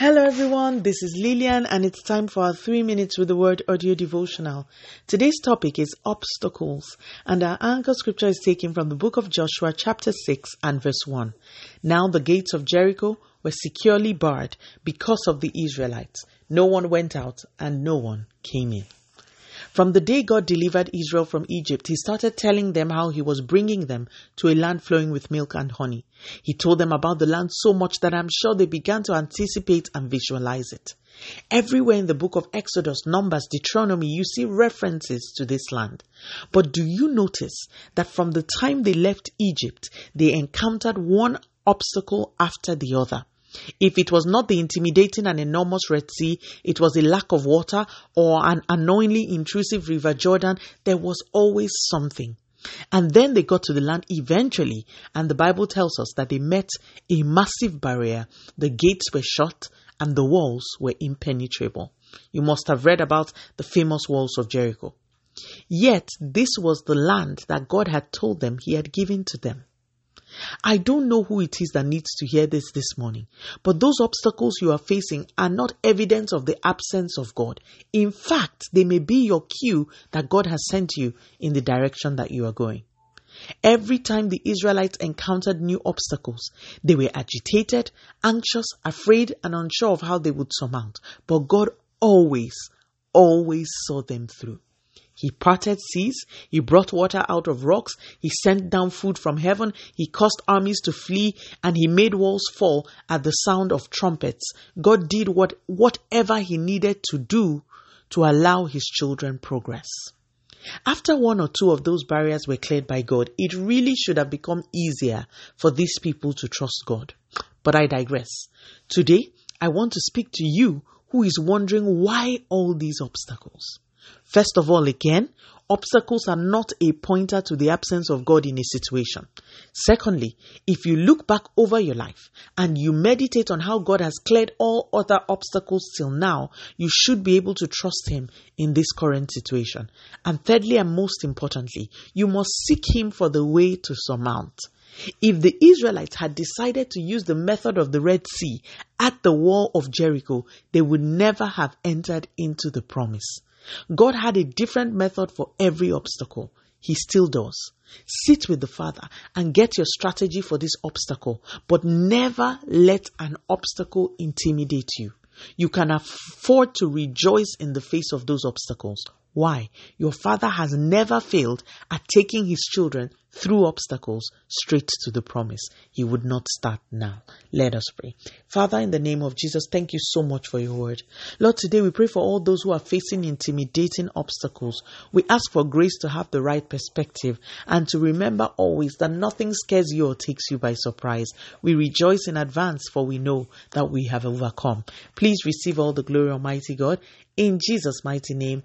Hello everyone, this is Lillian and it's time for our 3 minutes with the word audio devotional. Today's topic is obstacles and our anchor scripture is taken from the book of Joshua chapter 6 and verse 1. Now the gates of Jericho were securely barred because of the Israelites. No one went out and no one came in. From the day God delivered Israel from Egypt, He started telling them how He was bringing them to a land flowing with milk and honey. He told them about the land so much that I'm sure they began to anticipate and visualize it. Everywhere in the book of Exodus, Numbers, Deuteronomy, you see references to this land. But do you notice that from the time they left Egypt, they encountered one obstacle after the other? If it was not the intimidating and enormous Red Sea, it was a lack of water or an annoyingly intrusive River Jordan, there was always something. And then they got to the land eventually, and the Bible tells us that they met a massive barrier. The gates were shut and the walls were impenetrable. You must have read about the famous walls of Jericho. Yet, this was the land that God had told them He had given to them. I don't know who it is that needs to hear this this morning, but those obstacles you are facing are not evidence of the absence of God. In fact, they may be your cue that God has sent you in the direction that you are going. Every time the Israelites encountered new obstacles, they were agitated, anxious, afraid, and unsure of how they would surmount. But God always, always saw them through. He parted seas. He brought water out of rocks. He sent down food from heaven. He caused armies to flee and he made walls fall at the sound of trumpets. God did what, whatever he needed to do to allow his children progress. After one or two of those barriers were cleared by God, it really should have become easier for these people to trust God. But I digress. Today, I want to speak to you who is wondering why all these obstacles. First of all, again, obstacles are not a pointer to the absence of God in a situation. Secondly, if you look back over your life and you meditate on how God has cleared all other obstacles till now, you should be able to trust Him in this current situation. And thirdly, and most importantly, you must seek Him for the way to surmount. If the Israelites had decided to use the method of the Red Sea at the wall of Jericho, they would never have entered into the promise. God had a different method for every obstacle. He still does. Sit with the Father and get your strategy for this obstacle, but never let an obstacle intimidate you. You can afford to rejoice in the face of those obstacles. Why? Your Father has never failed at taking His children through obstacles straight to the promise. He would not start now. Let us pray. Father, in the name of Jesus, thank you so much for your word. Lord, today we pray for all those who are facing intimidating obstacles. We ask for grace to have the right perspective and to remember always that nothing scares you or takes you by surprise. We rejoice in advance for we know that we have overcome. Please receive all the glory, Almighty God. In Jesus' mighty name,